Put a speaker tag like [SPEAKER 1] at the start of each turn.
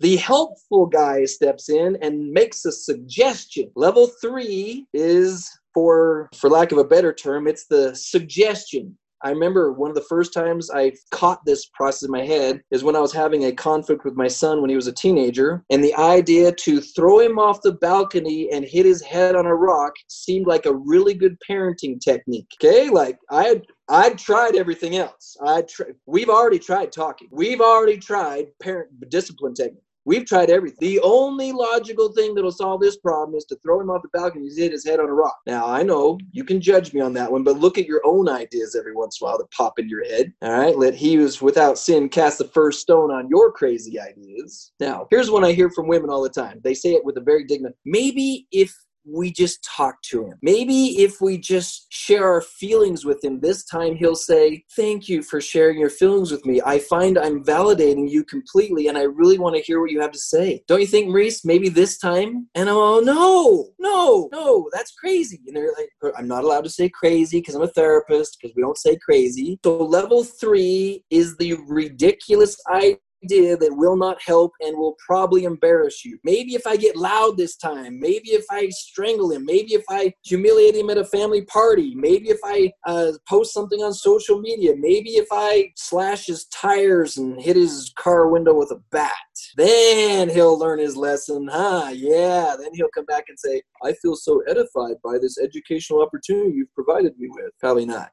[SPEAKER 1] The helpful guy steps in and makes a suggestion. Level three is for for lack of a better term it's the suggestion I remember one of the first times I caught this process in my head is when I was having a conflict with my son when he was a teenager. And the idea to throw him off the balcony and hit his head on a rock seemed like a really good parenting technique. Okay. Like I had I've tried everything else. I tr- we've already tried talking. We've already tried parent discipline technique. We've tried everything. The only logical thing that'll solve this problem is to throw him off the balcony and hit his head on a rock. Now, I know you can judge me on that one, but look at your own ideas every once in a while that pop in your head. All right, let he who's without sin cast the first stone on your crazy ideas. Now, here's one I hear from women all the time. They say it with a very dignified. Maybe if we just talk to him. Maybe if we just share our feelings with him, this time he'll say, Thank you for sharing your feelings with me. I find I'm validating you completely and I really want to hear what you have to say. Don't you think, Maurice, maybe this time? And I'm all, No, no, no, that's crazy. And they're like, I'm not allowed to say crazy because I'm a therapist because we don't say crazy. So level three is the ridiculous idea idea that will not help and will probably embarrass you. Maybe if I get loud this time, maybe if I strangle him, maybe if I humiliate him at a family party, maybe if I uh, post something on social media, maybe if I slash his tires and hit his car window with a bat, then he'll learn his lesson, huh? Yeah, then he'll come back and say, I feel so edified by this educational opportunity you've provided me with. Probably not.